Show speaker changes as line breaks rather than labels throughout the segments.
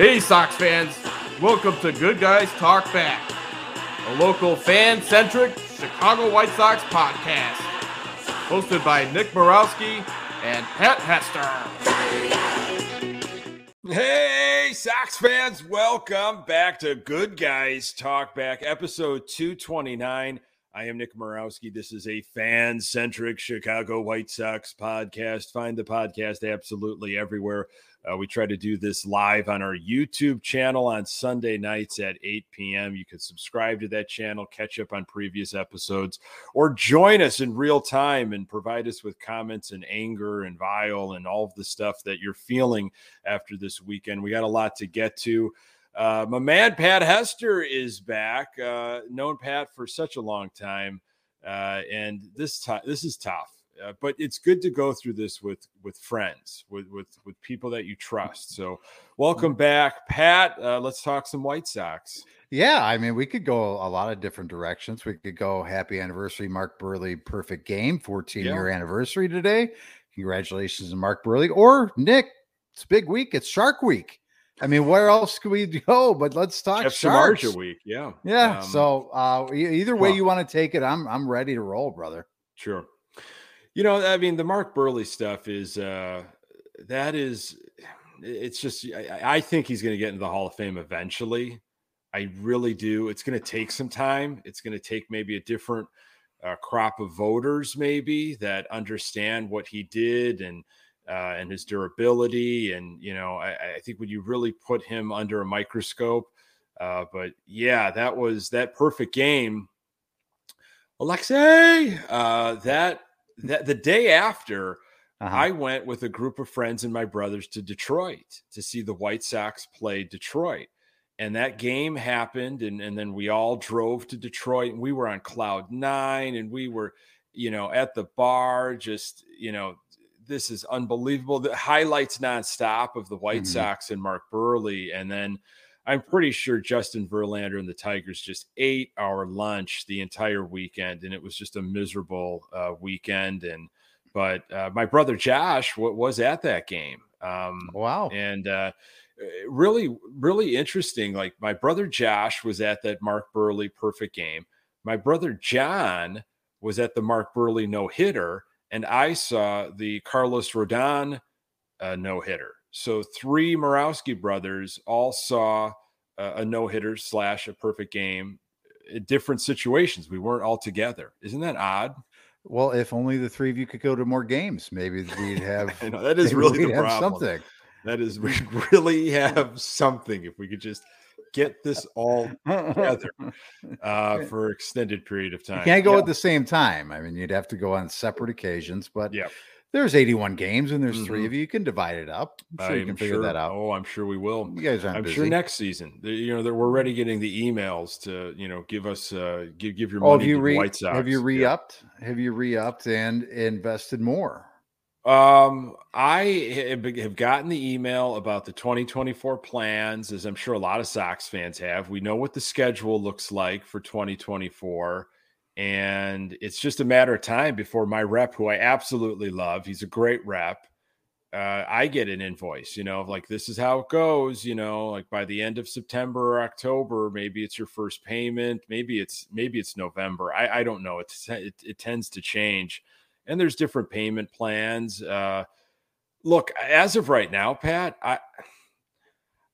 Hey, Sox fans. Welcome to Good Guys Talk Back, a local fan centric Chicago White Sox podcast. Hosted by Nick Morawski and Pat Hester.
Hey, Sox fans, welcome back to Good Guys Talk Back, episode 229. I am Nick Morawski. This is a fan centric Chicago White Sox podcast. Find the podcast absolutely everywhere. Uh, we try to do this live on our YouTube channel on Sunday nights at 8 p.m. You can subscribe to that channel, catch up on previous episodes, or join us in real time and provide us with comments and anger and vile and all of the stuff that you're feeling after this weekend. We got a lot to get to. Uh, my man Pat Hester is back. Uh, known Pat for such a long time, uh, and this time this is tough uh, but it's good to go through this with with friends, with with with people that you trust. So, welcome back, Pat. Uh, let's talk some White Sox.
Yeah, I mean, we could go a lot of different directions. We could go happy anniversary, Mark Buehrle, perfect game, 14 yeah. year anniversary today. Congratulations to Mark Buehrle Or Nick, it's big week. It's Shark Week. I mean, where else could we go? But let's talk Jeff Sharks.
week. Yeah.
Yeah. Um, so uh, either way well, you want to take it, I'm I'm ready to roll, brother.
Sure. You know, I mean, the Mark Buehrle stuff is uh that is it's just I, I think he's going to get into the Hall of Fame eventually. I really do. It's going to take some time. It's going to take maybe a different uh, crop of voters, maybe that understand what he did and uh, and his durability. And you know, I, I, think when you really put him under a microscope, uh, but yeah, that was that perfect game. Alexei, uh, that that the day after, uh-huh. I went with a group of friends and my brothers to Detroit to see the White Sox play Detroit. And that game happened, and, and then we all drove to Detroit, and we were on cloud nine, and we were, you know, at the bar, just, you know, this is unbelievable. The highlights nonstop of the White mm-hmm. Sox and Mark Buehrle. And then I'm pretty sure Justin Verlander and the Tigers just ate our lunch the entire weekend, and it was just a miserable uh, weekend. And but uh, my brother Josh w- was at that game. Um,
wow!
And uh, really, really interesting. Like my brother Josh was at that Mark Buehrle perfect game. My brother John was at the Mark Buehrle no hitter, and I saw the Carlos Rodon uh, no hitter. So three Morawski brothers all saw a, a no hitter slash a perfect game in different situations. We weren't all together. Isn't that odd?
Well, if only the three of you could go to more games, maybe we'd have.
Know, that is really the problem. Something. That is, we really have something if we could just get this all together uh, for extended period of time.
You can't go yeah. at the same time. I mean, you'd have to go on separate occasions, but
yeah
there's 81 games and there's mm-hmm. three of you. You can divide it up. I'm sure I'm you can figure
sure,
that out.
Oh, I'm sure we will.
You guys aren't
I'm
busy.
sure next season, you know, that we're already getting the emails to, you know, give us, uh, give, give your money oh, have you re- White Sox.
Have you re-upped? Yeah. Have you re-upped and invested more?
Um, I have gotten the email about the 2024 plans, as I'm sure a lot of Sox fans have. We know what the schedule looks like for 2024. And it's just a matter of time before my rep, who I absolutely love, he's a great rep. Uh, I get an invoice, you know, like this is how it goes, you know, like by the end of September or October, maybe it's your first payment, maybe it's maybe it's November. I, I don't know. It's, it, it tends to change, and there's different payment plans. Uh, look, as of right now, Pat, I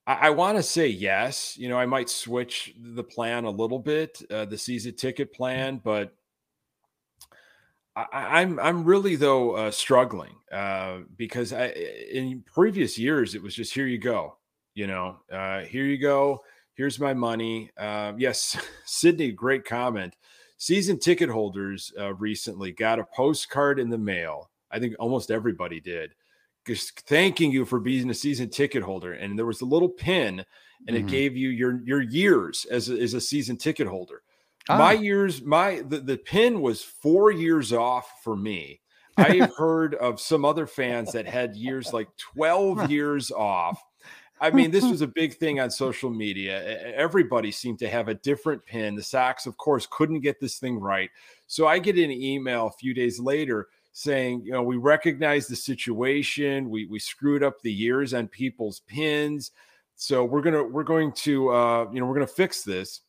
I, I want to say yes. You know, I might switch the plan a little bit, uh, the season ticket mm. plan, but I, am I'm, I'm really though uh, struggling uh, because I in previous years it was just here you go, you know, uh, here you go, here's my money. Uh, yes, Sydney, great comment. Season ticket holders uh, recently got a postcard in the mail. I think almost everybody did thanking you for being a season ticket holder. And there was a little pin, and mm-hmm. it gave you your your years as a, as a season ticket holder. Ah. My years, my the, the pin was four years off for me. I've heard of some other fans that had years like 12 years off. I mean, this was a big thing on social media. Everybody seemed to have a different pin. The Sox, of course, couldn't get this thing right. So I get an email a few days later saying, you know, we recognize the situation. We we screwed up the years on people's pins. so we're gonna we're going to uh, you know we're gonna fix this.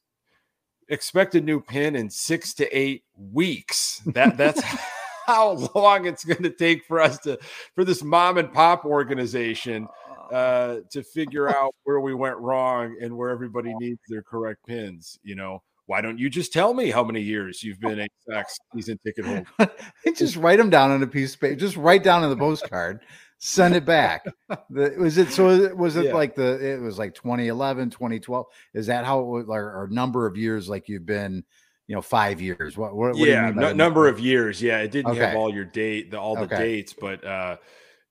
Expect a new pin in six to eight weeks. That that's how long it's going to take for us to for this mom and pop organization uh, to figure out where we went wrong and where everybody needs their correct pins. You know, why don't you just tell me how many years you've been a Sox season ticket holder?
just write them down on a piece of paper. Just write down on the postcard. Send it back. The, was it so? Was it yeah. like the? It was like 2011, 2012. Is that how it was? Or, or number of years? Like you've been you know five years what, what,
what yeah no, number of years yeah it didn't okay. have all your date the, all the okay. dates but uh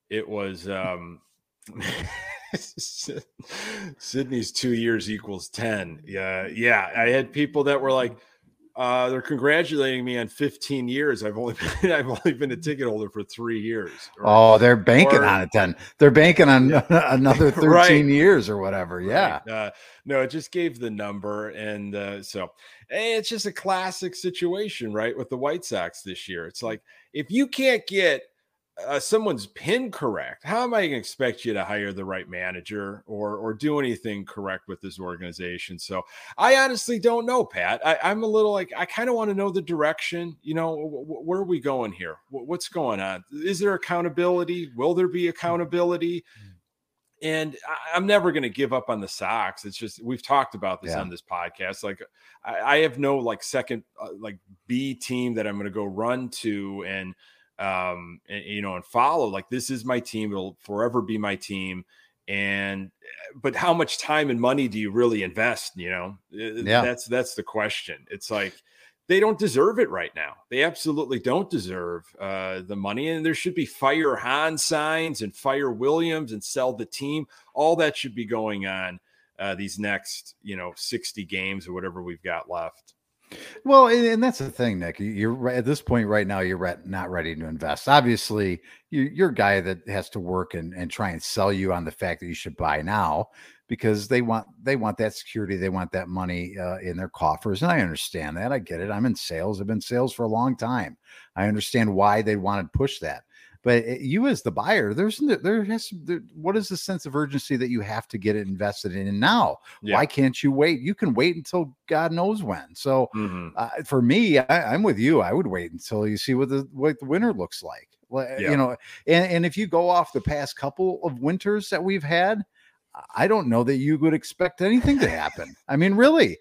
it was um Sydney's two years equals 10. Yeah. Yeah. I had people that were like, uh, they're congratulating me on 15 years. I've only been, I've only been a ticket holder for three years.
Or, oh, they're banking or, on it then. They're banking on yeah. another 13 right. years or whatever. Yeah.
Uh, no, it just gave the number. And uh, so it's just a classic situation, right? With the White Sox this year. It's like, if you can't get uh, someone's pin correct, how am I going to expect you to hire the right manager or or do anything correct with this organization? So I honestly don't know, Pat. I, am a little like I kind of want to know the direction. You know, w- where are we going here? W- what's going on? Is there accountability? Will there be accountability? And I, am never going to give up on the Sox. It's just we've talked about this yeah. on this podcast. Like I, I have no like second uh, like B team that I'm going to go run to and um, and, you know, and follow. Like this is my team; it'll forever be my team. And but how much time and money do you really invest? You know, yeah. that's that's the question. It's like they don't deserve it right now. They absolutely don't deserve uh, the money, and there should be fire Hahn signs and fire Williams and sell the team. All that should be going on uh, these next, you know, sixty games or whatever we've got left.
Well, and, that's the thing, Nick. You're at this point right now. You're not ready to invest. Obviously, you're a guy that has to work and, and try and sell you on the fact that you should buy now because they want they want that security. They want that money uh, in their coffers, and I understand that. I get it. I'm in sales. I've been sales for a long time. I understand why they want to push that. But eh, you, as the buyer, there's there has there, what is the sense of urgency that you have to get it invested in now? Yeah. Why can't you wait? You can wait until God knows when. So mm-hmm. uh, for me, I, am with you. I would wait until you see what the what the winter looks like. Yeah. You know, and, and if you go off the past couple of winters that we've had, I don't know that you would expect anything to happen. I mean, really,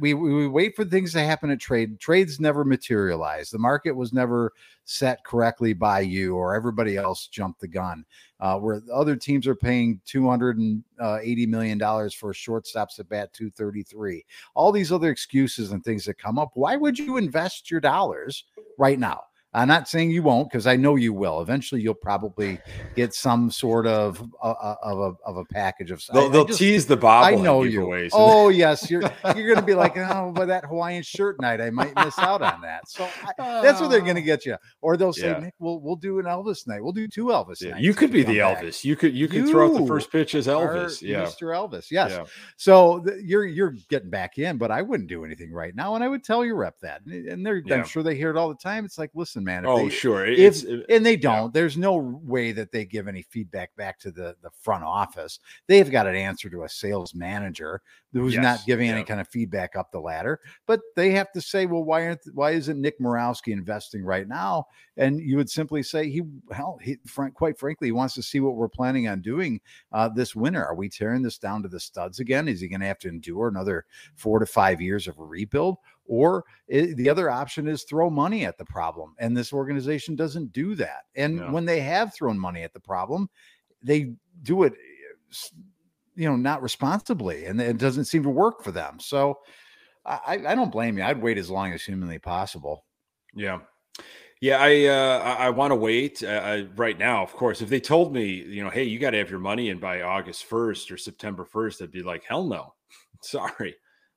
we, we wait for things to happen at trade. Trades never materialize. The market was never set correctly by you, or everybody else jumped the gun. Uh, where other teams are paying two hundred and uh, eighty million dollars for shortstops at bat two thirty three. All these other excuses and things that come up. Why would you invest your dollars right now? I'm not saying you won't because I know you will. Eventually, you'll probably get some sort of uh, of a of a package of.
They'll, they'll just, tease the bobble. I know you.
Oh yes, you're you're going to be like, oh, but that Hawaiian shirt night, I might miss out on that. So I, that's what they're going to get you. Or they'll say, yeah. Nick, we'll we'll do an Elvis night. We'll do two Elvis yeah,
You could be the back. Elvis. You could you could you throw out the first pitch as Elvis. Yeah,
Mr. Elvis. Yes. Yeah. So you're you're getting back in, but I wouldn't do anything right now, and I would tell your rep that, and they're I'm sure they hear it all the time. It's like, listen, man.
oh,
they,
sure.
If, and they don't, yeah. there's no way that they give any feedback back to the, the front office. They've got an answer to a sales manager who's yes. not giving yeah. any kind of feedback up the ladder. But they have to say, well, why aren't why isn't Nick Morawski investing right now? And you would simply say he hell, he quite frankly, he wants to see what we're planning on doing uh, this winter. Are we tearing this down to the studs again? Is he going to have to endure another four to five years of rebuild? Or it, the other option is throw money at the problem. And this organization doesn't do that. And when they have thrown money at the problem, they do it, you know, not responsibly. And it doesn't seem to work for them. So I, I don't blame you. I'd wait as long as humanly possible.
Yeah. Yeah, I uh, I, I want to wait uh, right now. Of course, if they told me, you know, hey, you got to have your money in by August first or September first, I'd be like, hell no, sorry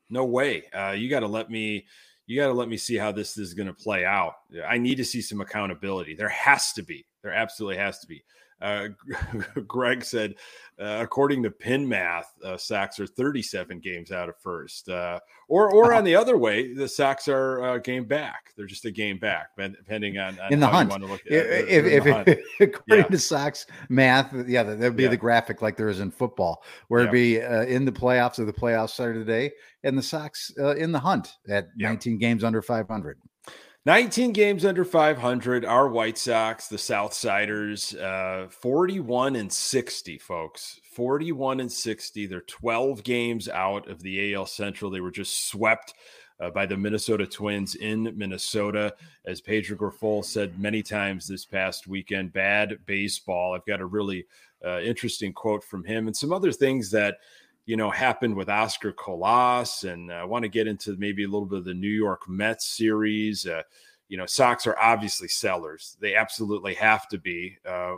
no way. Uh, you got to let me. You got to let me see how this is going to play out. I need to see some accountability. There has to be. There absolutely has to be. Uh, Greg said, uh, according to pin math, uh, Sox are 37 games out of first. Uh, or, or on the other way, the Sox are a uh, game back. They're just a game back, depending on, on
in the hunt. if, if, if according yeah. to Sox math, yeah, that would be yeah. the graphic like there is in football, where it'd be uh, in the playoffs or the playoffs started today, and the Sox in the hunt at 19 games under 500.
19 games under 500. Our White Sox, the Southsiders, uh, 41 and 60, folks. 41 and 60. They're 12 games out of the AL Central. They were just swept uh, by the Minnesota Twins in Minnesota. As Pedro Grifol said many times this past weekend, bad baseball. I've got a really uh, interesting quote from him and some other things that you know, happened with Oscar Colas. And I want to get into maybe a little bit of the New York Mets series. Uh, you know, Sox are obviously sellers. They absolutely have to be. Uh,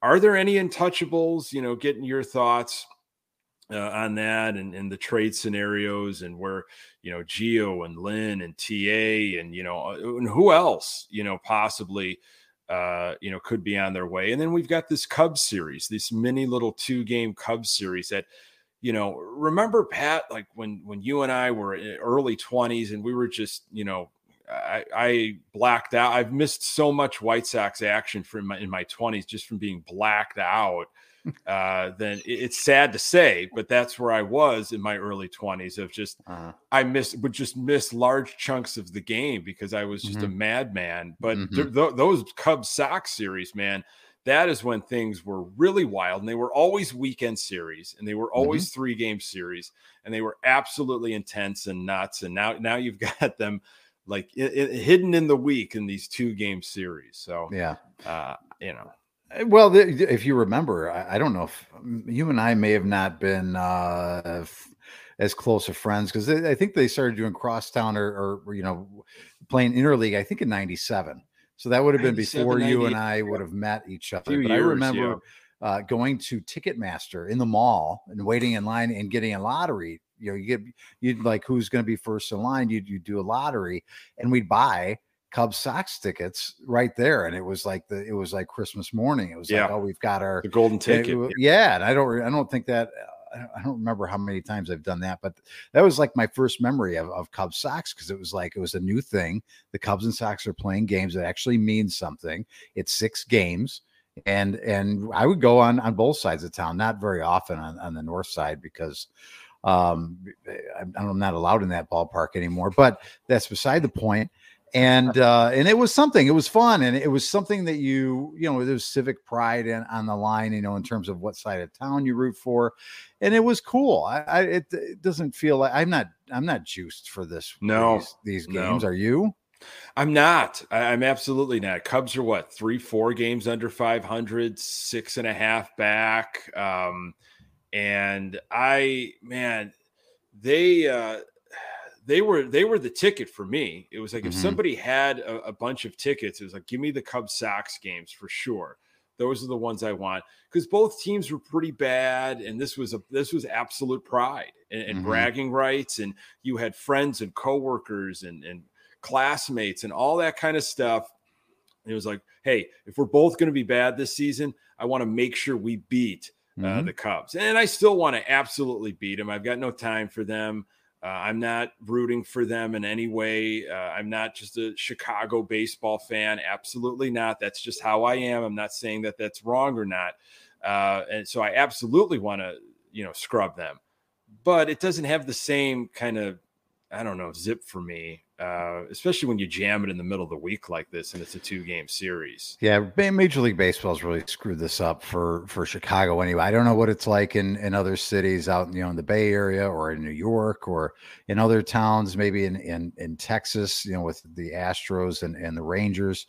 are there any untouchables? You know, getting your thoughts uh, on that and, and the trade scenarios and where, you know, Gio and Lynn and TA and, you know, uh, and who else, you know, possibly uh, you know, could be on their way. And then we've got this Cubs series, this mini little two game Cubs series that you know, remember Pat, like when when you and I were in early 20s and we were just, you know, I, I blacked out. I've missed so much White Sox action from my, in my 20s just from being blacked out. Uh, then it's sad to say, but that's where I was in my early 20s of just uh-huh. I missed would just miss large chunks of the game because I was just mm-hmm. a madman. But mm-hmm. th- th- those Cubs Sox series, man, that is when things were really wild and they were always weekend series and they were always mm-hmm. three game series and they were absolutely intense and nuts and now now you've got them like it, it, hidden in the week in these two game series so
yeah.
uh you know.
Eh, well if you remember I, I, don't know if you and i may have not been uh f- as close of friends because i think they started doing crosstown or, or you know playing interleague i think in 97 so that would have been before you and I would have met each other. But years, I remember yeah. uh, going to Ticketmaster in the mall and waiting in line and getting a lottery. You know, you get you'd like who's going to be first in line. You'd you do a lottery, and we'd buy Cubs Sox tickets right there, and it was like the it was like Christmas morning. It was yeah. like, oh, we've got our
the golden ticket. It,
yeah, and I don't I don't think that I don't remember how many times I've done that, but that was like my first memory of, of Cubs Sox because it was like it was a new thing. The Cubs and Sox are playing games that actually mean something. It's six games, and and I would go on on both sides of town, not very often on, on the north side because um, I'm not allowed in that ballpark anymore. But that's beside the point and uh, and it was something. It was fun, and it was something that you you know there was civic pride in, on the line. You know, in terms of what side of town you root for, and it was cool. I, I it, it, doesn't feel like I'm not I'm not juiced for this.
No,
these, these games. No. Are you?
I'm not. I, am absolutely not. Cubs are what three, four games under 500, six and a half back. Um, and I, man, they. uh they were they were the ticket for me. It was like mm-hmm. if somebody had a, a, bunch of tickets, it was like give me the Cubs Sox games for sure. Those are the ones I want because both teams were pretty bad, and this was a this was absolute pride and, and mm-hmm. bragging rights, and you had friends and coworkers and and classmates and all that kind of stuff. It was like, hey, if we're both going to be bad this season, I want to make sure we beat uh, mm-hmm. the Cubs, and I still want to absolutely beat them. I've got no time for them. Uh, I'm not rooting for them in any way. Uh, I'm not just a Chicago baseball fan. Absolutely not. That's just how I am. I'm not saying that that's wrong or not. Uh, and so I absolutely want to, you know, scrub them. But it doesn't have the same kind of, I don't know, zip for me uh, especially when you jam it in the middle of the week like this and it's a two game series.
Yeah, Major League Baseball's really screwed this up for for Chicago anyway. I don't know what it's like in in other cities out you know in the Bay Area or in New York or in other towns, maybe in in in Texas, you know, with the Astros and and the Rangers.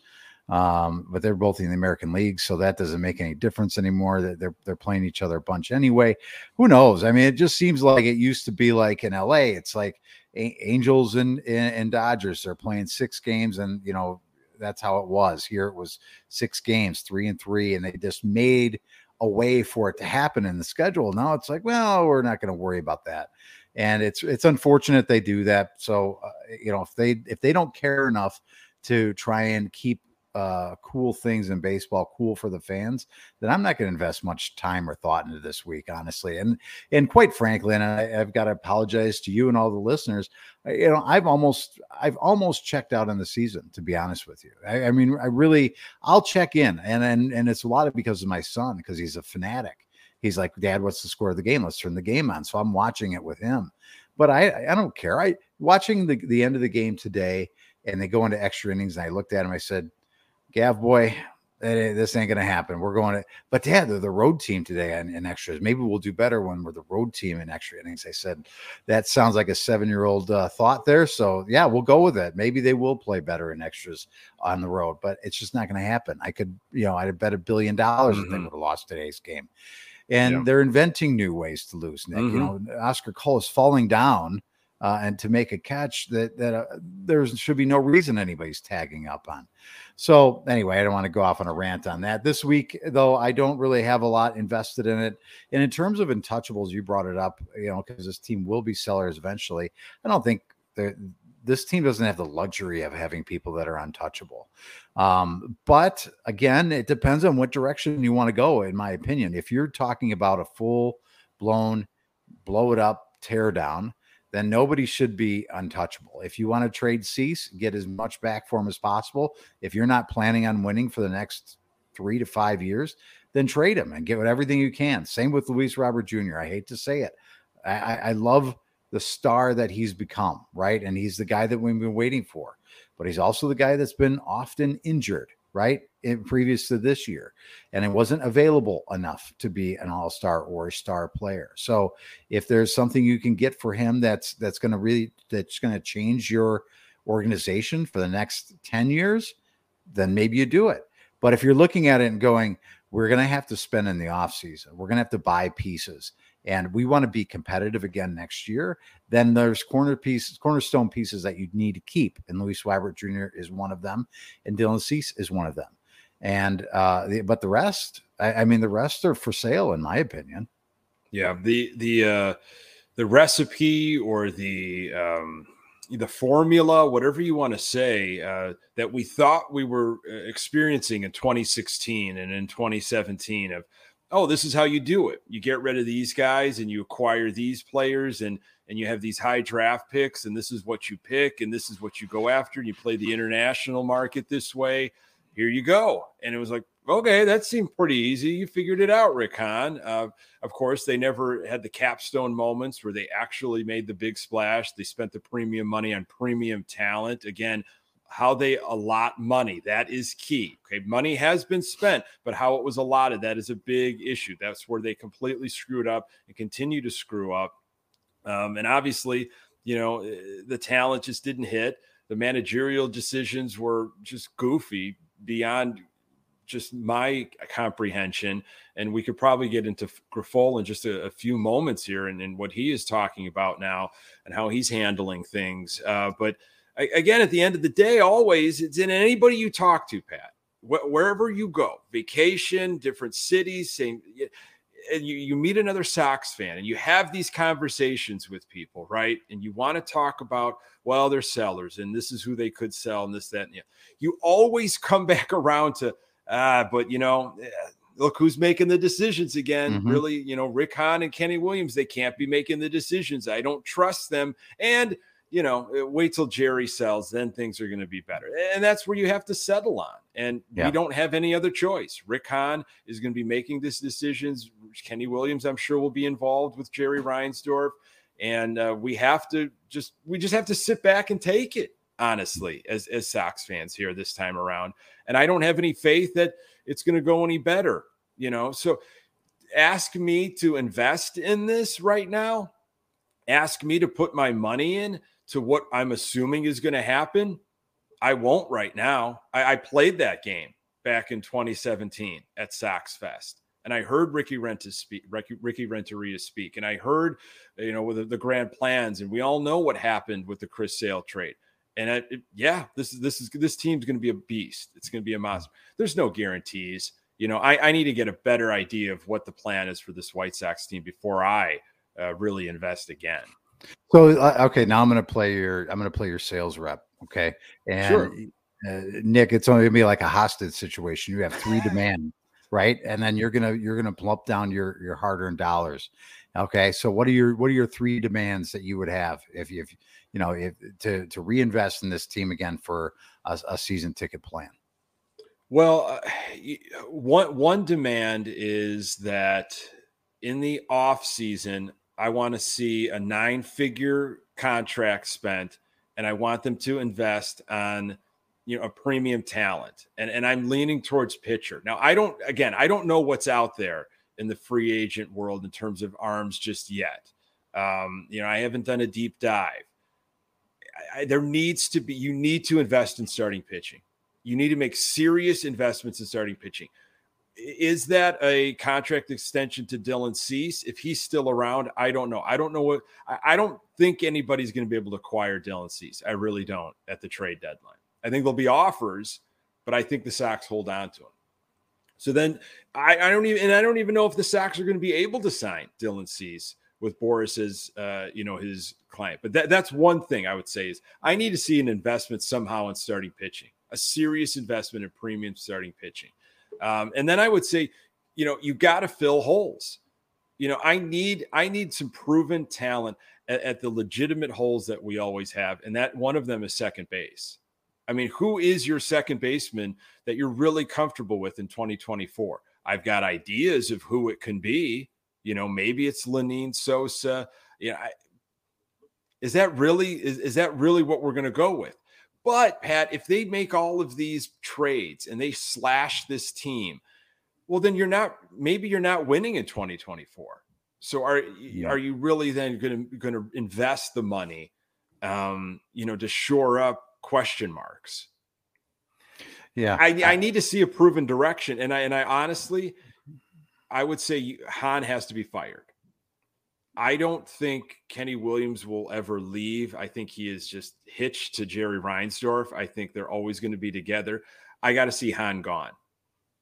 Um, but they're both in the American League, so that doesn't make any difference anymore. That They're they're playing each other a bunch anyway. Who knows? I mean, it just seems like it used to be like in LA. It's like Angels and, and Dodgers are playing six games, and you know that's how it was. Here it was six games, three and three, and they just made a way for it to happen in the schedule. Now it's like, well, we're not going to worry about that, and it's it's unfortunate they do that. So uh, you know if they if they don't care enough to try and keep uh, cool things in baseball, cool for the fans, then I'm not going to invest much time or thought into this week, honestly. And and quite frankly, and I, have got to apologize to you and all the listeners. You know, I've almost I've almost checked out on the season, to be honest with you. I, I mean, I really I'll check in, and and and it's a lot of because of my son because he's a fanatic. He's like, Dad, what's the score of the game? Let's turn the game on. So I'm watching it with him. But I I don't care. I watching the the end of the game today and they go into extra innings. And I looked at him. I said, Gav, boy, this ain't to happen. We're going to, but dad, they're the road team today in, in, extras. Maybe we'll do better when we're the road team in extra innings. I said, that sounds like a seven year old uh, thought there. So yeah, we'll go with it. Maybe they will play better in extras on the road, but it's just not to happen. I could, you know, I'd have bet a billion dollars mm-hmm. if they mm-hmm. would have lost today's game. And yeah. they're inventing new ways to lose, Nick. Mm-hmm. You know, Oscar Colas falling down uh, and to make a catch that that uh, there should be no reason anybody's tagging up on. So anyway, I don't want to go off on a rant on that. This week, though, I don't really have a lot invested in it. And in terms of untouchables, you brought it up, you know, because this team will be sellers eventually. I don't think this team doesn't have the luxury of having people that are untouchable. Um, but again, it depends on what direction you want to go, in my opinion. If you're talking about a full blown blow it up, tear down, then nobody should be untouchable. If you want to trade Cease, get as much back for him as possible. If you're not planning on winning for the next three to five years, then trade him and get everything you can. Same with Luis Robert Jr. I hate to say it. I, I love the star that he's become, right? And he's the guy that we've been waiting for, but he's also the guy that's been often injured right? In, previous to this year, and it wasn't available enough to be an all star or a star player. So, if there's something you can get for him that's that's going to really that's going to change your organization for the next 10 years, then maybe you do it. But if you're looking at it and going, we're going to have to spend in the offseason, we're going to have to buy pieces, and we want to be competitive again next year, then there's corner pieces, cornerstone pieces that you need to keep. And Luis Robert Jr. is one of them, and Dylan Cease is one of them. And uh, the, but the rest, I, I mean, the rest are for sale, in my opinion.
Yeah, the the uh, the recipe or the um, the formula, whatever you want to say, uh, that we thought we were uh, experiencing in 2016 and in 2017 of oh, this is how you do it. You get rid of these guys and you acquire these players and and you have these high draft picks and this is what you pick and this is what you go after and you play the international market this way. Here you go. And it was like, okay, that seemed pretty easy. You figured it out, Rick Hahn. Uh, of course, they never had the capstone moments where they actually made the big splash. They spent the premium money on premium talent. Again, how they allot money. That is key. Okay. Money has been spent, but how it was allotted, that is a big issue. That's where they completely screwed up and continue to screw up. Um, and obviously, you know, eh, the talent just didn't hit. The managerial decisions were just goofy beyond just my comprehension. And we could probably get into Grifol in just a, a few moments here and, and, what he is talking about now and how he's handling things. Uh, but again, at the end of the day, always it's in anybody you talk to, Pat, wh- wherever you go, vacation, different cities, same. And you, you meet another Sox fan and you have these conversations with people, right? And you want to talk about, well, they're sellers and this is who they could sell and this, that, and yeah. You always come back around to, ah, but you know, eh, look who's making the decisions again. Mm-hmm. Really, you know, Rick Hahn and Kenny Williams, they can't be making the decisions. I don't trust them. And you know, uh, wait till Jerry sells, then things are going to be better. And that's where you have to settle on. And yeah. we don't have any other choice. Rick Hahn is going to be making these decisions. Kenny Williams, I'm sure, will be involved with Jerry Reinsdorf. And uh, we have to just, we just have to sit back and take it, honestly, as, as Sox fans here this time around. And I don't have any faith that it's going to go any better, you know? So ask me to invest in this right now. Ask me to put my money in to what I'm assuming is going to happen, I won't right now. I, I, played that game back in 2017 at Sox Fest. And I heard Ricky Renteria speak, Ricky, Ricky Renteria speak, and I heard, you know, with the, the, grand plans, and we all know what happened with the Chris Sale trade. And it, yeah, this is this is this team's going to be a beast. It's going to be a monster. There's no guarantees. You know, I, I need to get a better idea of what the plan is for this White Sox team before I uh, really invest again.
So uh, okay, now I'm going to play your I'm going to play your sales rep. Okay, and sure. uh, Nick, it's only gonna be like a hostage situation. You have three demand, right? And then you're gonna you're gonna plump down your your hard earned dollars. Okay, so what are your what are your three demands that you would have if you if you know if to to reinvest in this team again for a, a season ticket plan?
Well, uh, one one demand is that in the off season, I want to see a nine figure contract spent, and I want them to invest on you know a premium talent, and and I'm leaning towards pitcher. Now, I don't again, I don't know what's out there in the free agent world in terms of arms just yet. Um, you know, I haven't done a deep dive. I, there needs to be you need to invest in starting pitching. You need to make serious investments in starting pitching. Is that a contract extension to Dylan Cease? If he's still around, I don't know. I don't know what I, don't think anybody's going to be able to acquire Dylan Cease. I really don't at the trade deadline. I think there'll be offers, but I think the Sox hold on to him. So then I, I don't even and I don't even know if the Sox are going to be able to sign Dylan Cease with Boras's uh, you know his client. But that, that's one thing I would say is I need to see an investment somehow in starting pitching a serious investment in premium starting pitching. Um, and then I would say, you know, you got to fill holes. You know, I need I need some proven talent at, at, the legitimate holes that we always have, and that one of them is second base. I mean, who is your second baseman that you're really comfortable with in 2024? I've got ideas of who it can be. You know, maybe it's Lenyn Sosa. You know, I, is that really is, is that really what we're going to go with? But Pat, if they make all of these trades and they slash this team, well, then you're not maybe you're not winning in 2024. So are yeah. are you really then going to going to invest the money, um, you know, to shore up question marks?
Yeah,
I, I need to see a proven direction, and I and I honestly, I would say Hahn has to be fired. I don't think Kenny Williams will ever leave. I think he is just hitched to Jerry Reinsdorf. I think they're always going to be together. I got to see Hahn gone.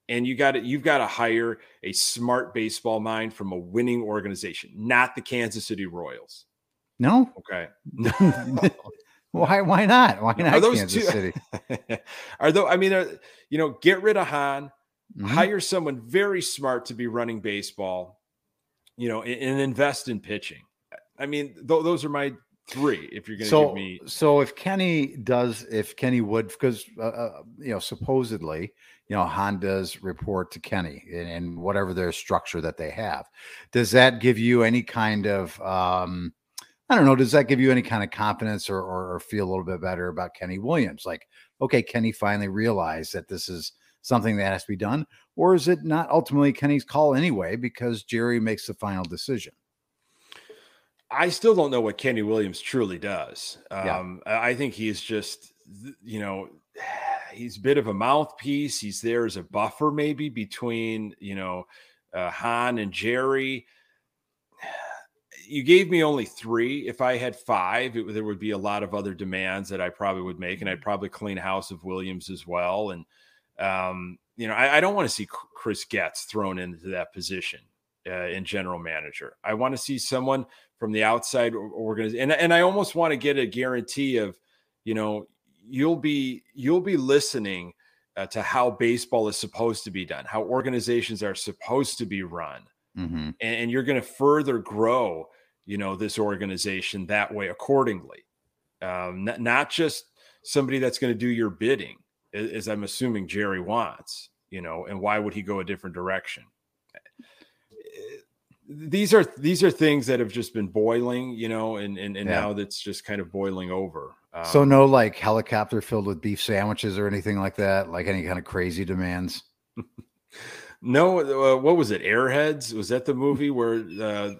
And you got to you've got to hire a smart baseball mind from a winning organization, not the Kansas City Royals.
No.
Okay.
why why not? Why not
are those
Kansas
two,
City?
are though I mean, are, you know, get rid of Hahn, mm-hmm. hire someone very smart to be running baseball you know, and, and invest in pitching. I mean, th- those are my three. If you're going to
so,
give me,
so if Kenny does, if Kenny would, because uh, uh, you know, supposedly, you know, Honda's report to Kenny and, and, whatever their structure that they have, does that give you any kind of, um, I don't know, does that give you any kind of confidence or, or, or feel a little bit better about Kenny Williams? Like, okay, Kenny finally realized that this is something that has to be done? Or is it not ultimately Kenny's call anyway because Jerry makes the final decision?
I still don't know what Kenny Williams truly does. Um, yeah. I think he's just, you know, he's a bit of a mouthpiece. He's there as a buffer, maybe between, you know, uh, Hahn and Jerry. You gave me only three. If I had five, it, there would be a lot of other demands that I probably would make, and I'd probably clean house of Williams as well. And um, you know, I, I don't want to see Chris Getz thrown into that position uh, in general manager. I want to see someone from the outside organization, and and I almost want to get a guarantee of, you know, you'll be you'll be listening uh, to how baseball is supposed to be done, how organizations are supposed to be run, mm-hmm. and, and you're going to further grow, you know, this organization that way accordingly. Um, not, not just somebody that's going to do your bidding as I'm assuming Jerry wants, you know, and why would he go a different direction? These are these are things that have just been boiling, you know, and and, and yeah. now that's just kind of boiling over.
Um, so no like helicopter filled with beef sandwiches or anything like that, like any kind of crazy demands.
no, uh, what was it? Airheads? Was that the movie where uh,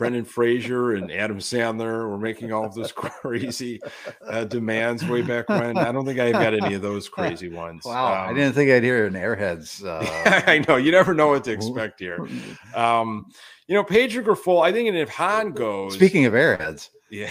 Brendan Fraser and Adam Sandler were making all of those crazy uh, demands way back when. I don't think I've got any of those crazy ones.
Wow, um, I didn't think I'd hear an Airheads.
Uh... I know you never know what to expect here. Um, you know, Pedro Grifol. I think, and if Hahn goes,
speaking of Airheads,
yeah.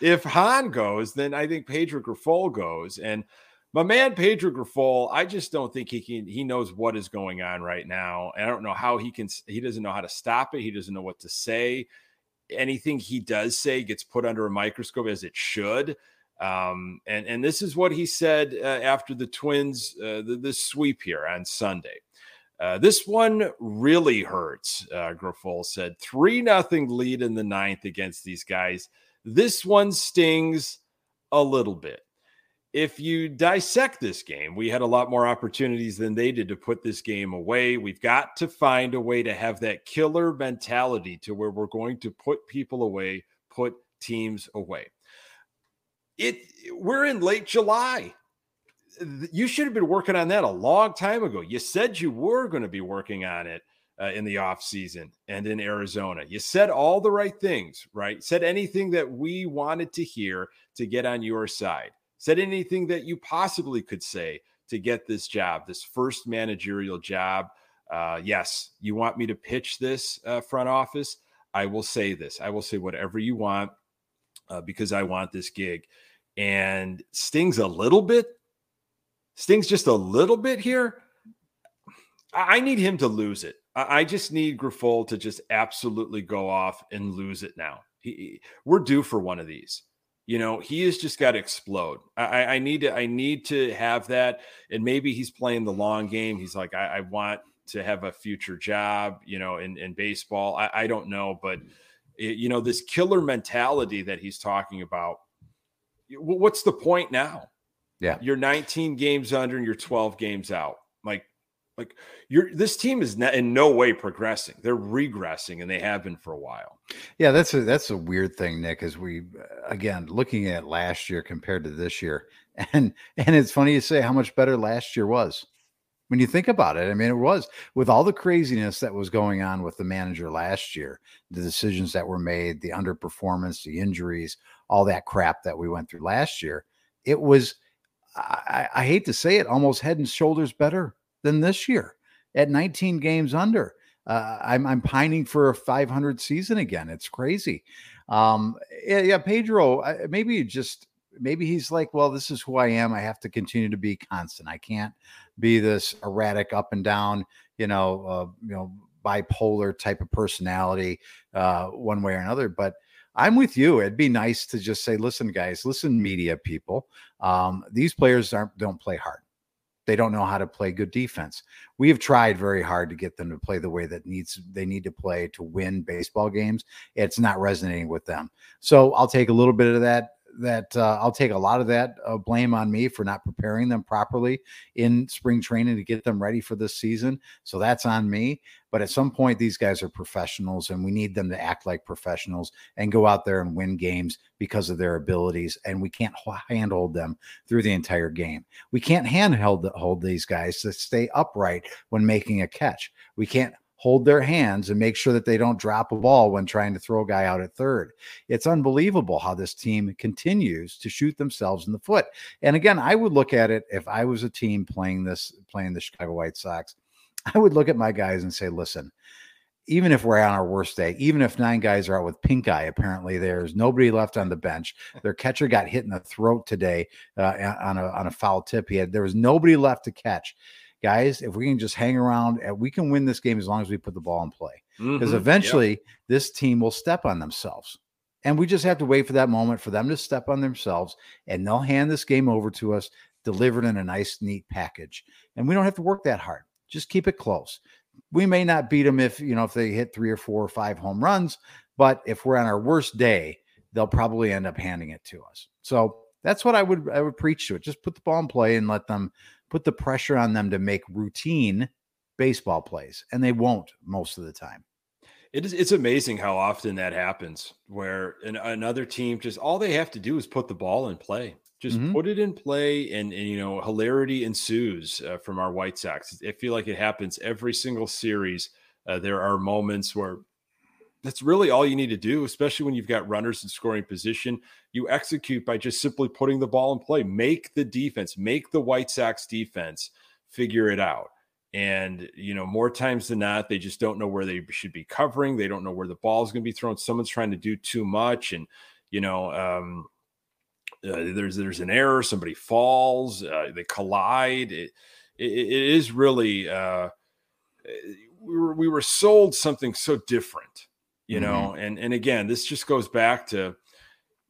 if, Hahn goes, then I think Pedro Grifol goes, and my man Pedro Grifol, I just don't think he can. He knows what is going on right now. And I don't know how he can. He doesn't know how to stop it. He doesn't know what to say. Anything he does say gets put under a microscope as it should. Um, and and this is what he said uh, after the Twins uh, the, the sweep here on Sunday. Uh, this one really hurts. Uh, said three nothing lead in the ninth against these guys. This one stings a little bit. If you dissect this game, we had a lot more opportunities than they did to put this game away. We've got to find a way to have that killer mentality to where we're going to put people away, put teams away. It we're in late July. You should have been working on that a long time ago. You said you were going to be working on it uh, in the off season and in Arizona. You said all the right things, right? Said anything that we wanted to hear to get on your side. Said anything that you possibly could say to get this job, this first managerial job. Uh, yes, you want me to pitch this uh, front office? I will say this. I will say whatever you want uh, because I want this gig and stings a little bit, stings just a little bit here. I need him to lose it. I just need Grifol to just absolutely go off and lose it now. He, we're due for one of these. You know, he has just got to explode. I, I, need to, I need to have that. And maybe he's playing the long game. He's like, I, I want to have a future job, you know, in, in baseball. I, I don't know, but it, you know, this killer mentality that he's talking about what's the point now?
Yeah.
You're 19 games under and you're 12 games out. Like, like you're this team is in no way progressing. They're regressing and they have been for a while.
Yeah, that's a that's a weird thing, Nick, as we again looking at last year compared to this year. And and it's funny to say how much better last year was. When you think about it, I mean, it was with all the craziness that was going on with the manager last year, the decisions that were made, the underperformance, the injuries, all that crap that we went through last year, it was, I, I hate to say it, almost head and shoulders better than this year at 19 games under. Uh, I'm, I'm pining for a 500 season again. It's crazy. Um, yeah, yeah, Pedro, maybe just maybe he's like, well, this is who I am. I have to continue to be constant. I can't be this erratic up and down, you know, uh, you know, bipolar type of personality, uh, one way or another. But I'm with you. It'd be nice to just say, listen, guys, listen, media people. Um, these players aren't don't play hard. They don't know how to play good defense. We have tried very hard to get them to play the way that needs they need to play to win baseball games. It's not resonating with them. So I'll take a little bit of that that uh, I'll take a lot of that uh, blame on me for not preparing them properly in spring training to get them ready for this season. So that's on me. But at some point, these guys are professionals, and we need them to act like professionals and go out there and win games because of their abilities. And we can't handhold them through the entire game. We can't handhold hold these guys to stay upright when making a catch. We can't hold their hands and make sure that they don't drop a ball when trying to throw a guy out at third. It's unbelievable how this team continues to shoot themselves in the foot. And again, I would look at it if I was a team playing this, playing the Chicago White Sox, I would look at my guys and say, listen, even if we're on our worst day, even if nine guys are out with pink eye, apparently there's nobody left on the bench. Their catcher got hit in the throat today uh, on a on a foul tip. He had there was nobody left to catch guys, if we can just hang around, and we can win this game as long as we put the ball in play. Because mm-hmm. eventually yep. this team will step on themselves. And we just have to wait for that moment for them to step on themselves and they'll hand this game over to us delivered in a nice, neat package. And we don't have to work that hard. Just keep it close. We may not beat them if, you know, if they hit three or four or five home runs, but if we're on our worst day, they'll probably end up handing it to us. So that's what I would I would preach to it. Just put the ball in play and let them put the pressure on them to make routine baseball plays, and they won't most of the time.
It is it's amazing how often that happens where an, another team just all they have to do is put the ball in play. Just mm-hmm. put it in play, and, and you know hilarity ensues uh, from our White Sox. I feel like it happens every single series. Uh, there are moments where that's really all you need to do, especially when you've got runners in scoring position. You execute by just simply putting the ball in play. Make the defense, make the White Sox defense figure it out. And, you know, more times than not, they just don't know where they should be covering. They don't know where the ball is going to be thrown. Someone's trying to do too much. And, you know, um, uh, there's there's an error. Somebody falls. Uh, they collide. It, it, it is really uh, we were we were sold something so different you mm-hmm. know and and again this just goes back to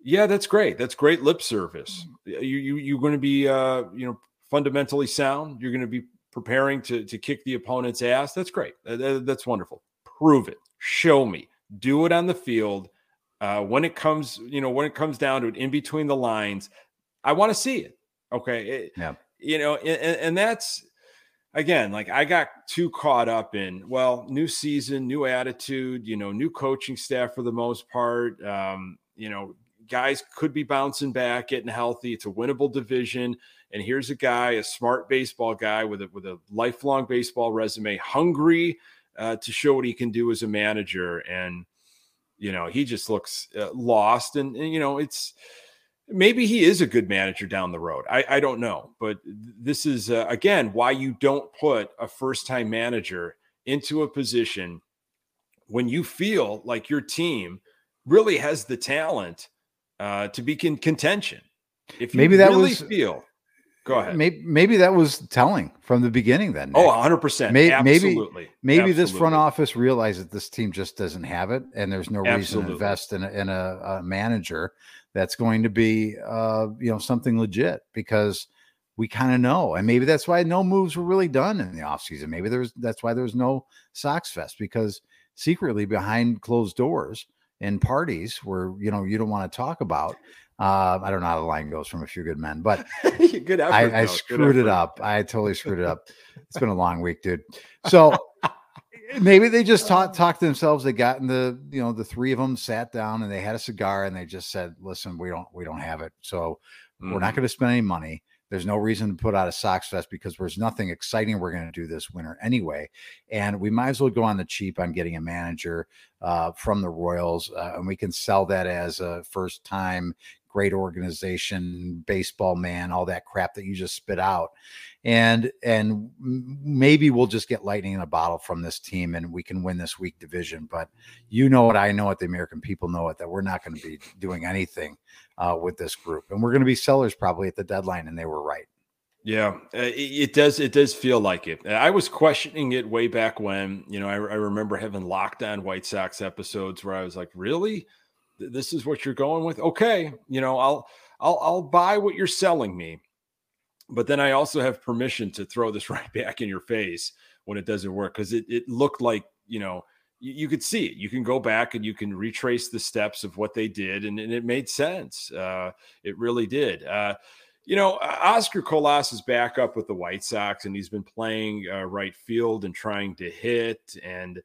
Yeah, that's great. That's great lip service. You you you're going to be uh, you know fundamentally sound. You're going to be preparing to to kick the opponent's ass. That's great. That, that's wonderful. Prove it. Show me. Do it on the field. Uh, when it comes, you know, when it comes down to it, in between the lines, I want to see it. Okay. It,
yeah.
You know, and, and that's again, like I got too caught up in, well, new season, new attitude, you know, new coaching staff for the most part. Um, you know, guys could be bouncing back, getting healthy. It's a winnable division. And here's a guy, a smart baseball guy with a with a lifelong baseball resume, hungry uh, to show what he can do as a manager. And you know, he just looks uh, lost. And, and you know, it's maybe he is a good manager down the road. I, I don't know, but this is uh, again why you don't put a first time manager into a position when you feel like your team really has the talent uh, to be in contention. If
maybe that
really
was
feel. Go ahead.
Maybe, maybe that was telling from the beginning. Then,
Nick. oh, 100 percent.
Maybe,
Absolutely.
maybe
Absolutely.
this front office realized that this team just doesn't have it, and there's no
Absolutely.
reason to invest in a, in a, a manager that's going to be, uh, you know, something legit because we kind of know, and maybe that's why no moves were really done in the offseason. Maybe there's that's why there's no Sox Fest because secretly behind closed doors and parties where you know you don't want to talk about uh, I don't know how the line goes from a few good men, but
good effort,
I, I screwed it up. I totally screwed it up. It's been a long week, dude. So maybe they just talked talked to themselves. They got in the you know the three of them sat down and they had a cigar and they just said, "Listen, we don't we don't have it, so mm. we're not going to spend any money." There's no reason to put out a Sox Fest because there's nothing exciting we're going to do this winter anyway. And we might as well go on the cheap on getting a manager uh, from the Royals. Uh, and we can sell that as a first time great organization, baseball man, all that crap that you just spit out. And and maybe we'll just get lightning in a bottle from this team and we can win this week division. But you know what I know what the American people know it that we're not going to be doing anything uh, with this group. And we're going to be sellers probably at the deadline. And they were right.
Yeah, uh, it does. It does feel like it. I was questioning it way back when. You know, I, I remember having locked on White Sox episodes where I was like, "Really? This is what you're going with? Okay you know i'll i'll i'll buy what you're selling me but then i also have permission to throw this right back in your face when it doesn't work because it, it looked like you know you, you, could see it. You can go back and you can retrace the steps of what they did and, and it made sense. Uh, it really did. Uh, you know oscar colas is back up with the white sox and he's been playing uh, right field and trying to hit and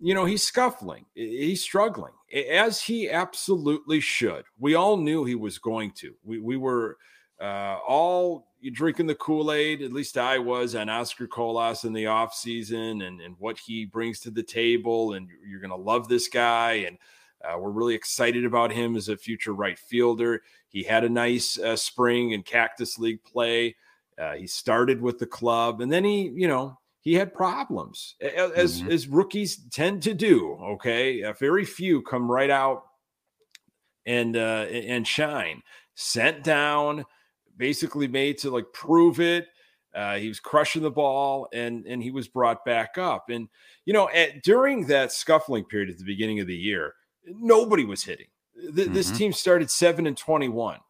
you know, he's scuffling, he's struggling, as he absolutely should. We all knew he was going to. We, we were uh, all drinking the Kool Aid, at least I was, on Oscar Colas in the offseason and, and what he brings to the table. And you're going to love this guy. And uh, we're really excited about him as a future right fielder. He had a nice uh, spring in Cactus League play. Uh, he started with the club and then he, you know, he had problems as mm-hmm. as rookies tend to do. Okay, uh, very few come right out and uh, and shine. Sent down, basically made to like prove it. Uh, he was crushing the ball, and and he was brought back up. And you know, at, during that scuffling period at the beginning of the year, nobody was hitting. Th- mm-hmm. This team started seven and twenty one,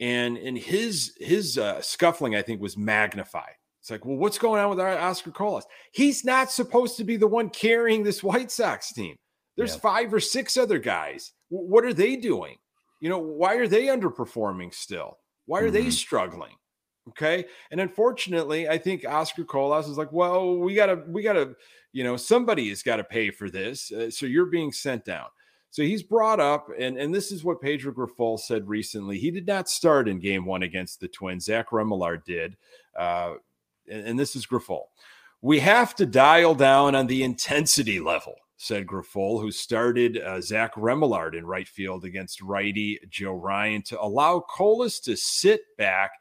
and and his his uh, scuffling I think was magnified it's like, well, what's going on with Oscar Colas? He's not supposed to be the one carrying this White Sox team. There's yeah. five or six other guys. What are they doing? You know, why are they underperforming still? Why are mm-hmm. they struggling? Okay. And unfortunately, I think Oscar Colas is like, well, we got to, we got to, you know, somebody has got to pay for this. Uh, so you're being sent down. So he's brought up, and, and this is what Pedro Grifol said recently. He did not start in game one against the Twins. Zach Remillard did. Uh, and this is Grifol. We have to dial down on the intensity level, said Grifol, who started uh, Zach Remillard in right field against righty Joe Ryan to allow Colas to sit back,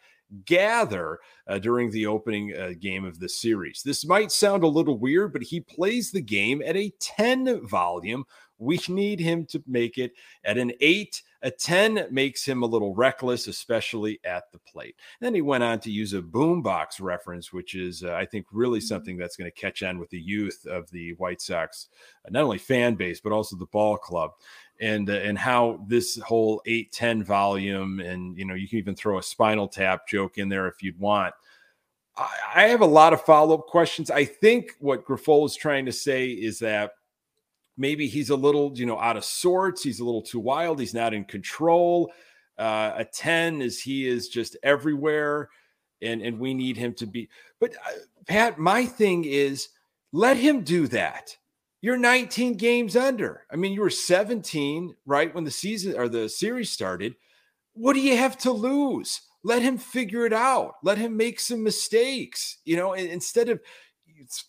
gather uh, during the opening uh, game of the series. This might sound a little weird, but he plays the game at a 10 volume. We need him to make it at an eight A 10 makes him a little reckless, especially at the plate. And then he went on to use a boombox reference, which is, uh, I think, really mm-hmm. something that's going to catch on with the youth of the White Sox, uh, not only fan base, but also the ball club. And, uh, and how this whole 810 volume, and you know, you can even throw a spinal tap joke in there if you'd want. I, I have a lot of follow up questions. I think what Grifol is trying to say is that maybe he's a little, you know, out of sorts. He's a little too wild. He's not in control. Uh, a 10 is he is just everywhere. And, and we need him to be. But uh, Pat, my thing is let him do that. You're 19 games under. I mean, you were 17, right? When the season or the series started. What do you have to lose? Let him figure it out. Let him make some mistakes, you know, instead of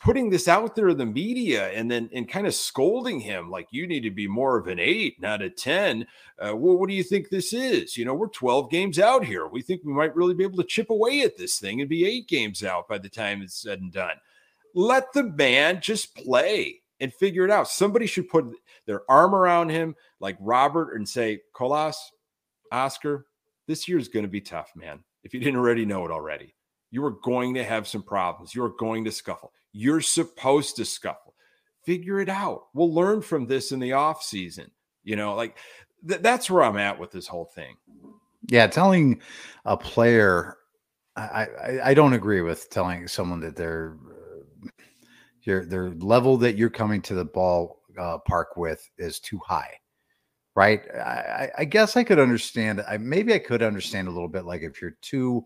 putting this out there in the media and then and kind of scolding him like you need to be more of an eight, not a 10. Uh, well, what do you think this is? You know, we're 12 games out here. We think we might really be able to chip away at this thing and be eight games out by the time it's said and done. Let the man just play and figure it out. Somebody should put their arm around him like Robert and say, Colas, Oscar, this year is going to be tough, man. If you didn't already know it already, you are going to have some problems. You are going to scuffle. You're supposed to scuffle. Figure it out. We'll learn from this in the off season. You know, like th- that's where I'm at with this whole thing.
Yeah, telling a player, I, I, I don't agree with telling someone that they're your their level that you're coming to the ball uh, park with is too high right? I, I, guess I could understand. I maybe I could understand a little bit like if you're too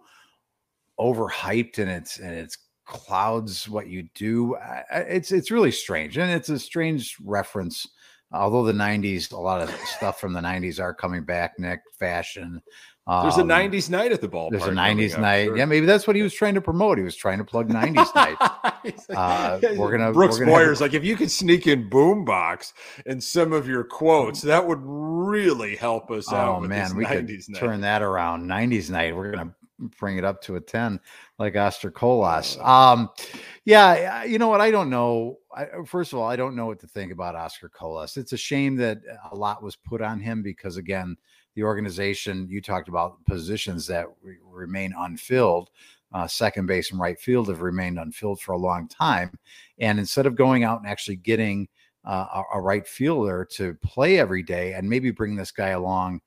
overhyped and it's and it's clouds what you do. It's it's really strange, and it's a strange reference. Although the '90s, a lot of stuff from the '90s are coming back, Nick fashion.
Um, there's a '90s um, night at the ballpark.
There's a '90s night. Sure. Yeah, maybe that's what he was trying to promote. He was trying to plug '90s night.
Uh, we're gonna Brooks we're gonna Boyer's have... like if you could sneak in Boombox and some of your quotes, that would really help us
oh,
out.
Oh man, we could night. turn that around. '90s night. We're gonna bring it up to a 10 like Oscar Colas. Um, yeah, you know what? I don't know. I, first of all, I don't know what to think about Oscar Colas. It's a shame that a lot was put on him because, again, the organization you talked about positions that re- remain unfilled. Uh, second base and right field have remained unfilled for a long time. And instead of going out and actually getting uh, a, a right fielder to play every day and maybe bring this guy along,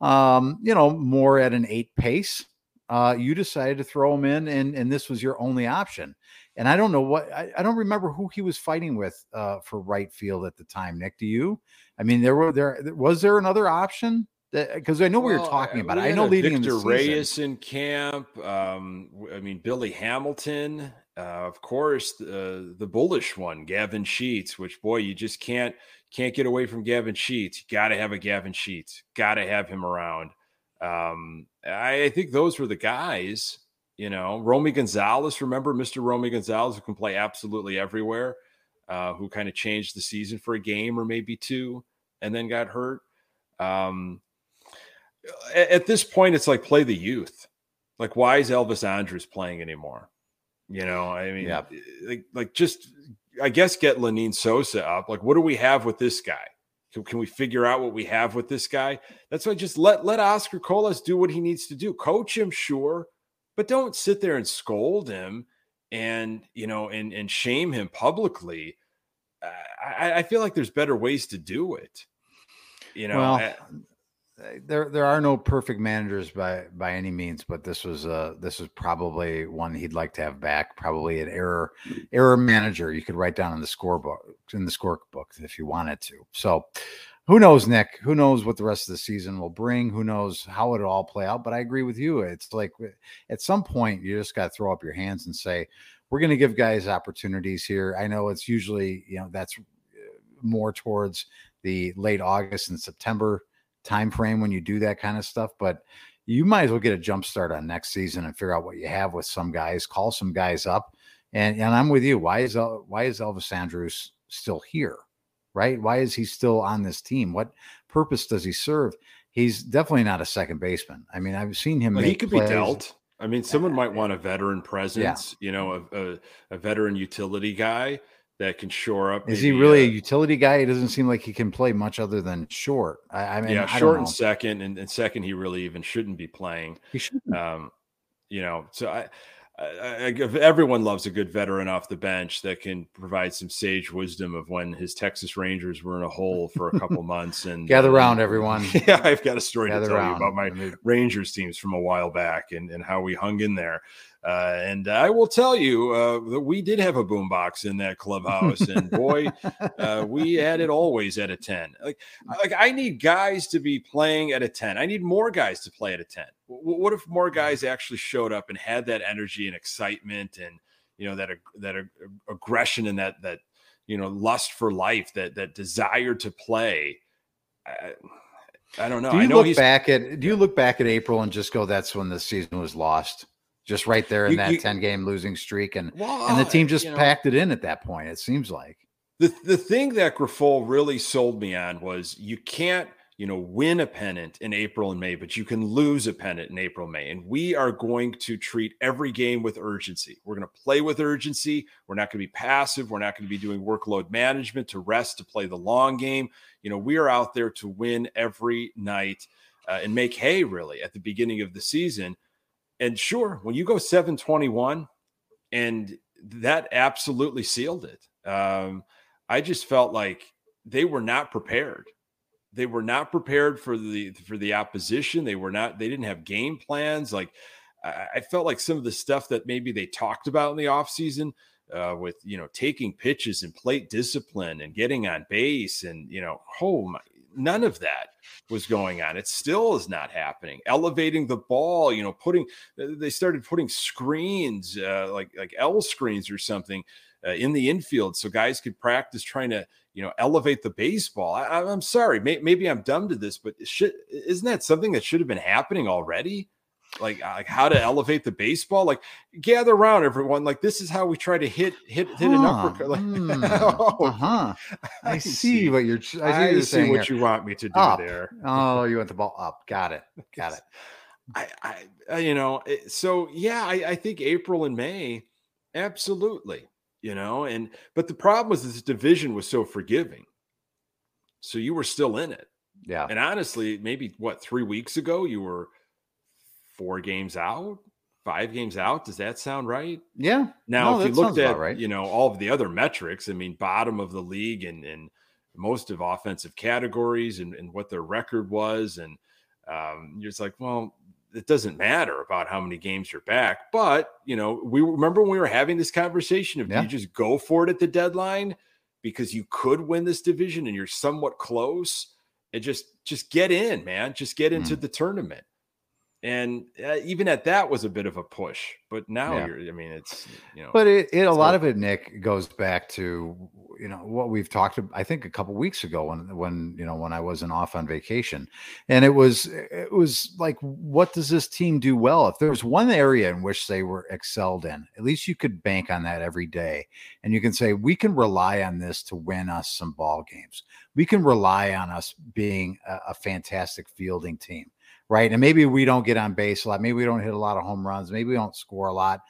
um, you know, more at an eight pace, uh, you decided to throw him in, and and this was your only option. And I don't know what I, I don't remember who he was fighting with uh, for right field at the time. Nick, do you? I mean, there were there was there another option because I know well, we were talking about. We it. I know leading
Victor
in the
Reyes in camp. Um, I mean, Billy Hamilton, uh, of course, uh, the bullish one, Gavin Sheets. Which boy, you just can't can't get away from Gavin Sheets. You got to have a Gavin Sheets. Got to have him around. Um, I, I think those were the guys. You know, Romy Gonzalez. Remember, Mr. Romy Gonzalez, who can play absolutely everywhere, uh, who kind of changed the season for a game or maybe two, and then got hurt. Um, at, at this point, it's like play the youth. Like, why is Elvis Andrus playing anymore? You know, I mean, yeah. like, like just, I guess, get Lenyn Sosa up. Like, what do we have with this guy? Can, can, we figure out what we have with this guy? That's why just let let Oscar Colas do what he needs to do. Coach him, sure, but don't sit there and scold him and you know and and shame him publicly. I, I feel like there's better ways to do it. You know,
well, there there are no perfect managers by by any means, but this was uh this was probably one he'd like to have back. Probably an error error manager you could write down in the scorebook in the scorebook if you wanted to. So who knows, Nick? Who knows what the rest of the season will bring? Who knows how it'll all play out? But I agree with you. It's like at some point you just got to throw up your hands and say, "We're going to give guys opportunities here." I know it's usually you know that's uh, more towards the late August and September time frame when you do that kind of stuff, but you might as well get a jump start on next season and figure out what you have with some guys, call some guys up. And and I'm with you. Why is why is Elvis Andrus still here? Right? Why is he still on this team? What purpose does he serve? He's definitely not a second baseman. I mean, I've seen him.
Well, he could be dealt. I mean, eh, someone might eh, want a veteran presence, yeah. you know, a, a, a veteran utility guy that can shore up.
Is he really a, a utility guy? It doesn't seem like he can play much other than short. I, I mean,
yeah,
I
short and second, and, and, second he really even shouldn't be playing.
He should.
Um, you know, so I, I, everyone loves a good veteran off the bench that can provide some sage wisdom of when his Texas Rangers were in a hole for a couple months. And
gather around, everyone.
Yeah, I've got a story gather to tell you about my Rangers teams from a while back and, and how we hung in there. Uh, and I will tell you uh, that we did have a boombox in that clubhouse, and boy, uh, we had it always at a ten. Like, like I need guys to be playing at a ten. I need more guys to play at a ten. W- what if more guys actually showed up and had that energy and excitement, and you know that that aggression and that that you know lust for life, that that desire to play. I, I don't know.
Do you
I know
look back at do you look back at April and just go, "That's when the season was lost." Just right there in you, that you, 10 game losing streak and well, and the team just you know, packed it in at that point it seems like.
The the thing that Grifol really sold me on was you can't you know win a pennant in April and May but you can lose a pennant in April May and we are going to treat every game with urgency. We're going to play with urgency. We're not going to be passive. We're not going to be doing workload management to rest to play the long game. You know we are out there to win every night uh, and make hay really at the beginning of the season and sure, when you go 721, and that absolutely sealed it. Um, I just felt like they were not prepared. They were not prepared for the for the opposition. They were not. They didn't have game plans. Like I, felt like some of the stuff that maybe they talked about in the offseason uh, with you know taking pitches and plate discipline and getting on base and you know oh my none of that was going on. It still is not happening. Elevating the ball, you know, putting they started putting screens uh, like like L screens or something uh, in the infield so guys could practice trying to you know elevate the baseball. I, am sorry, may, maybe I'm dumb to this, but should, isn't that something that should have been happening already? Like like how to elevate the baseball like gather around everyone like this is how we try to hit hit hit huh. an uppercut like mm.
oh, uh-huh. I, I see, see, what you're
I see, I see what here. you want me to do
up.
there
oh you want the ball up got it got it
I, I you know so yeah I, I think April and May absolutely you know and but the problem was this division was so forgiving so you were still in it
yeah
and honestly maybe what three weeks ago you were four games out, five games out. Does that sound right?
Yeah.
Now, no, if you looked at right. you know all of the other metrics, I mean, bottom of the league and and most of offensive categories and, and what their record was, and um, you're just like, well, it doesn't matter about how many games you're back. But you know, we remember when we were having this conversation of yeah. you just go for it at the deadline because you could win this division and you're somewhat close. And just just get in, man. Just get into mm. the tournament and uh, even at that was a bit of a push but now yeah. you're i mean it's you know
but it, it a lot of it nick goes back to you know what we've talked about i think a couple weeks ago when when you know when i wasn't off on vacation. And it was it was like what does this team do well? If there's one area in which they were excelled in at least you could bank on that every day. And you can say we can rely on this to win us some ball games. We can rely on us being a, a fantastic fielding team right? And maybe we don't get on base a lot. Maybe we don't hit a lot of home runs. Maybe we don't score a lot.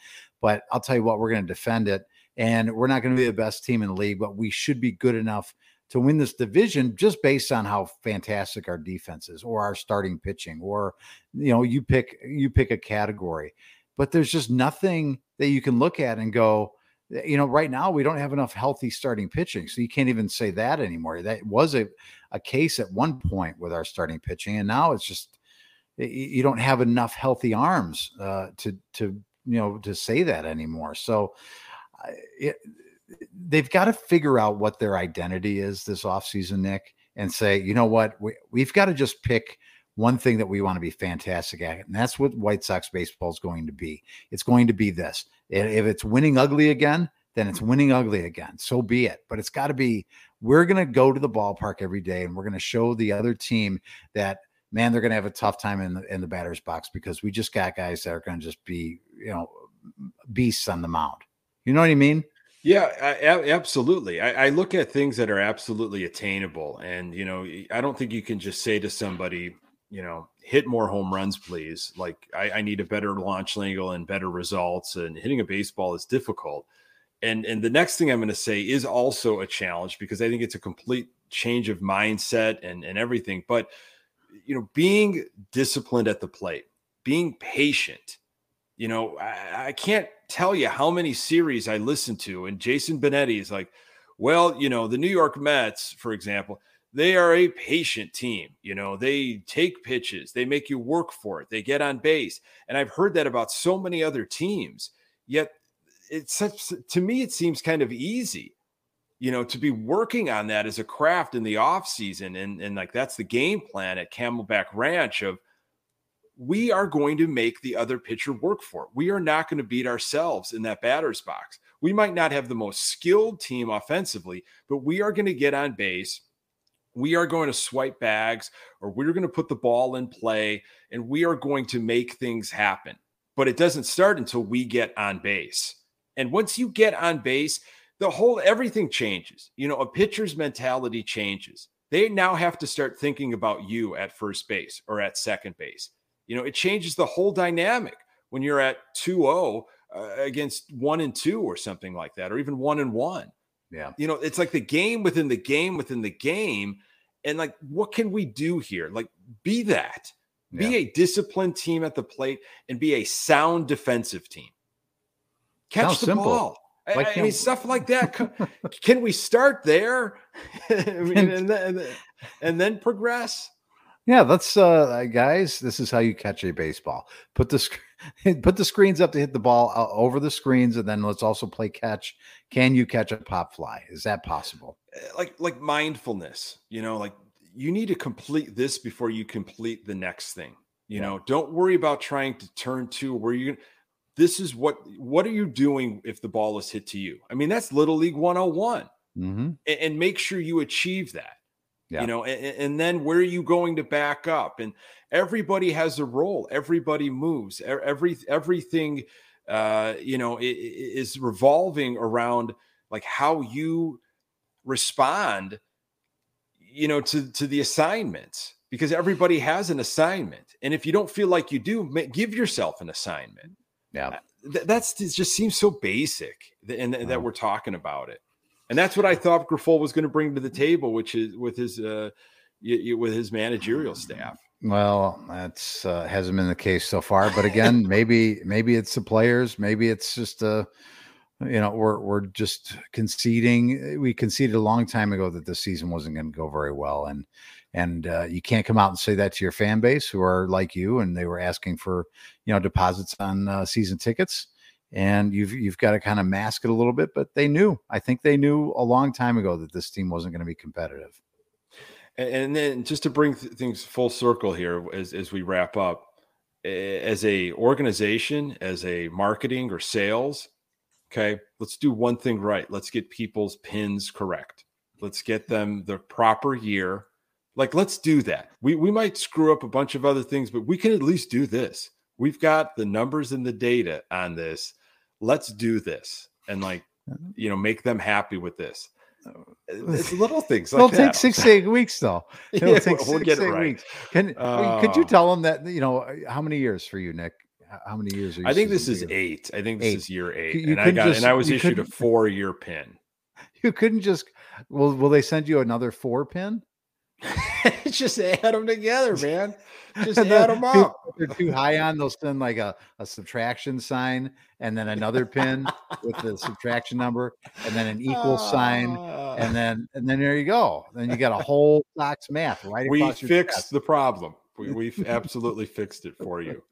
But I'll tell you what, we're going to defend it. And we're not going to be the best team in the league, but we should be good enough to win this division just based on how fantastic our defense is or our starting pitching or you know you pick you pick a category but there's just nothing that you can look at and go eh, you know right now we don't have enough healthy starting pitching so you can't even say that anymore that was a, a case at one point with our starting pitching and now it's just you don't have enough healthy arms uh, to to you know to say that anymore. So it, they've got to figure out what their identity is this offseason, Nick, and say, you know what, we, we've got to just pick one thing that we want to be fantastic at, and that's what White Sox baseball is going to be. It's going to be this. If it's winning ugly again, then it's winning ugly again. So be it. But it's got to be we're going to go to the ballpark every day and we're going to show the other team that man, they're going to have a tough time in the in the batter's box because we just got guys that are going to just be, you know, beasts on the mound. You know what I mean?
Yeah, I, absolutely. I, I, look at things that are absolutely attainable, and you know, I don't think you can just say to somebody, you know, hit more home runs, please. Like I, I need a better launch angle and better results, and hitting a baseball is difficult. And and the next thing I'm going to say is also a challenge because I think it's a complete change of mindset and and everything. But you know, being disciplined at the plate, being patient. You know, I, I can't tell you how many series I listen to, and Jason Benetti is like, well, you know, the New York Mets, for example, they are a patient team. You know, they take pitches, they make you work for it, they get on base. And I've heard that about so many other teams. Yet it's such, to me, it seems kind of easy, you know, to be working on that as a craft in the off season. And, and like that's the game plan at Camelback Ranch of we are going to make the other pitcher work for it. We are not going to beat ourselves in that batter's box. We might not have the most skilled team offensively, but we are going to get on base. We are going to swipe bags or we're going to put the ball in play and we are going to make things happen. But it doesn't start until we get on base. And once you get on base, the whole everything changes. You know, a pitcher's mentality changes. They now have to start thinking about you at first base or at second base. You know, it changes the whole dynamic when you're at 2 0 uh, against 1 and 2 or something like that, or even 1 and 1.
Yeah.
You know, it's like the game within the game within the game. And like, what can we do here? Like, be that. Be yeah. a disciplined team at the plate and be a sound defensive team. Catch Sounds the simple. ball. Like I, mean, stuff like that. Can we start there, I mean, and, then, and then progress?
Yeah, let's uh guys, this is how you catch a baseball. Put the sc- put the screens up to hit the ball uh, over the screens and then let's also play catch. Can you catch a pop fly? Is that possible?
Eh, like like mindfulness, you know, like you need to complete this before you complete the next thing. You yeah. know, don't worry about trying to turn to where you this is what what are you doing if the ball is hit to you? I mean, that's little league 101. Mm-hmm. And, and make sure you achieve that. Yeah. You know, and, and, then where are you going to back up? And everybody has a role. Everybody moves. Every everything, uh, you know, is revolving around like how you respond, you know, to to the assignments because everybody has an assignment. And if you don't feel like you do, give yourself an assignment.
Yeah, uh,
that's it. Just seems so basic, and, and that we're talking about it and that's what I thought Grifol was going to bring to the table, which is with his uh, with his managerial staff.
Well, that's uh, hasn't been the case so far, but again, maybe maybe it's the players, maybe it's just a you know we're we're just conceding. We conceded a long time ago that the season wasn't going to go very well, and and uh, you can't come out and say that to your fan base who are like you, and they were asking for you know deposits on uh, season tickets and you've you've got to kind of mask it a little bit but they knew i think they knew a long time ago that this team wasn't going to be competitive.
And then just to bring th- things full circle here as, as we wrap up as a organization as a marketing or sales okay let's do one thing right. Let's get people's pins correct. Let's get them the proper year like let's do that. We we might screw up a bunch of other things but we can at least do this. We've got the numbers and the data on this. Let's do this and like you know make them happy with this. It's little things like
it'll
that.
take six eight weeks though. It'll yeah, take we'll six eight right. weeks. Can uh, could you tell them that you know how many years for you nick? How many years are you
i think this is eight. I think this eight. is year eight you and i got just, and i was issued a four year pin.
You couldn't just will will they send you another four pin
just add them together man just add them up.
they're too high on, they'll send like a, a subtraction sign and then another pin with the subtraction number and then an equal uh, sign. And then and then there you go. Then you got a whole box math right
We fixed chest. the problem. We, we've absolutely fixed it for you.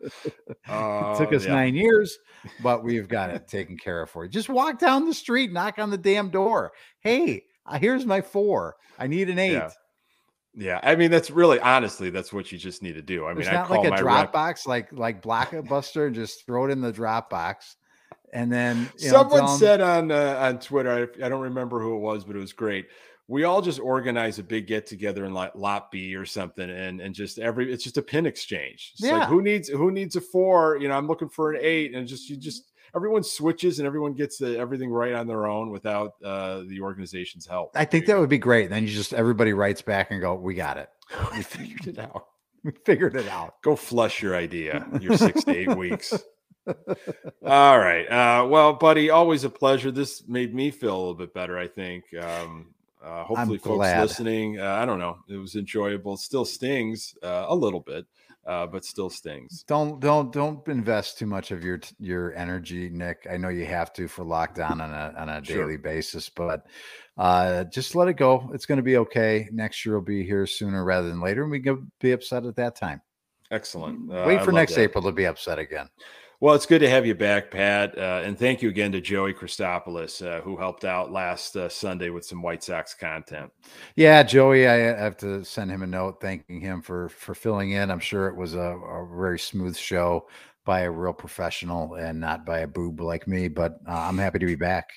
Uh, it took us yeah. nine years, but we've got it taken care of for you. Just walk down the street, knock on the damn door. Hey, here's my four. I need an eight.
Yeah. Yeah, I mean that's really honestly that's what you just need to do. I mean,
not like a Dropbox like like Blockbuster and just throw it in the Dropbox, and then
someone know, said on uh, on Twitter, I, I, don't remember who it was, but it was great. We all just organize a big get together in like Lot B or something, and and just every it's just a pin exchange. It's yeah. like who needs who needs a four? You know, I'm looking for an eight, and just you just everyone switches and everyone gets the, everything right on their own without uh, the organization's help.
I think that would be great. Then you just everybody writes back and go, "We got it.
We figured it out.
We figured it out."
Go flush your idea. Your six to eight weeks. All right. Uh, well, buddy, always a pleasure. This made me feel a little bit better, I think. Um, uh, hopefully, folks listening, uh, I don't know, it was enjoyable. Still stings uh, a little bit, uh, but still stings.
Don't don't don't invest too much of your your energy, Nick. I know you have to for lockdown on a on a sure. daily basis, but uh, just let it go. It's going to be okay. Next year will be here sooner rather than later, and we can be upset at that time.
Excellent.
Uh, Wait for next that. April to be upset again.
Well, it's good to have you back, Pat. Uh, and thank you again to Joey Christopoulos, uh, who helped out last uh, Sunday with some White Sox content.
Yeah, Joey, I have to send him a note thanking him for for filling in. I'm sure it was a, a very smooth show by a real professional and not by a boob like me, but uh, I'm happy to be back.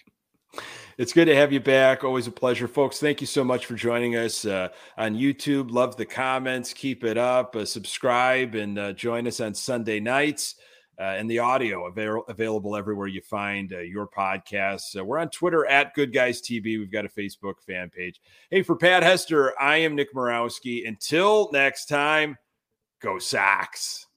It's good to have you back. Always a pleasure, folks. Thank you so much for joining us uh, on YouTube. Love the comments. Keep it up. Uh, subscribe and uh, join us on Sunday nights. Uh, and the audio avail- available everywhere you find uh, your podcasts. we're on Twitter at Good Guys TV. We've got a Facebook fan page. Hey, for Pat Hester, I am Nick Morawski. Until next time, go Sox.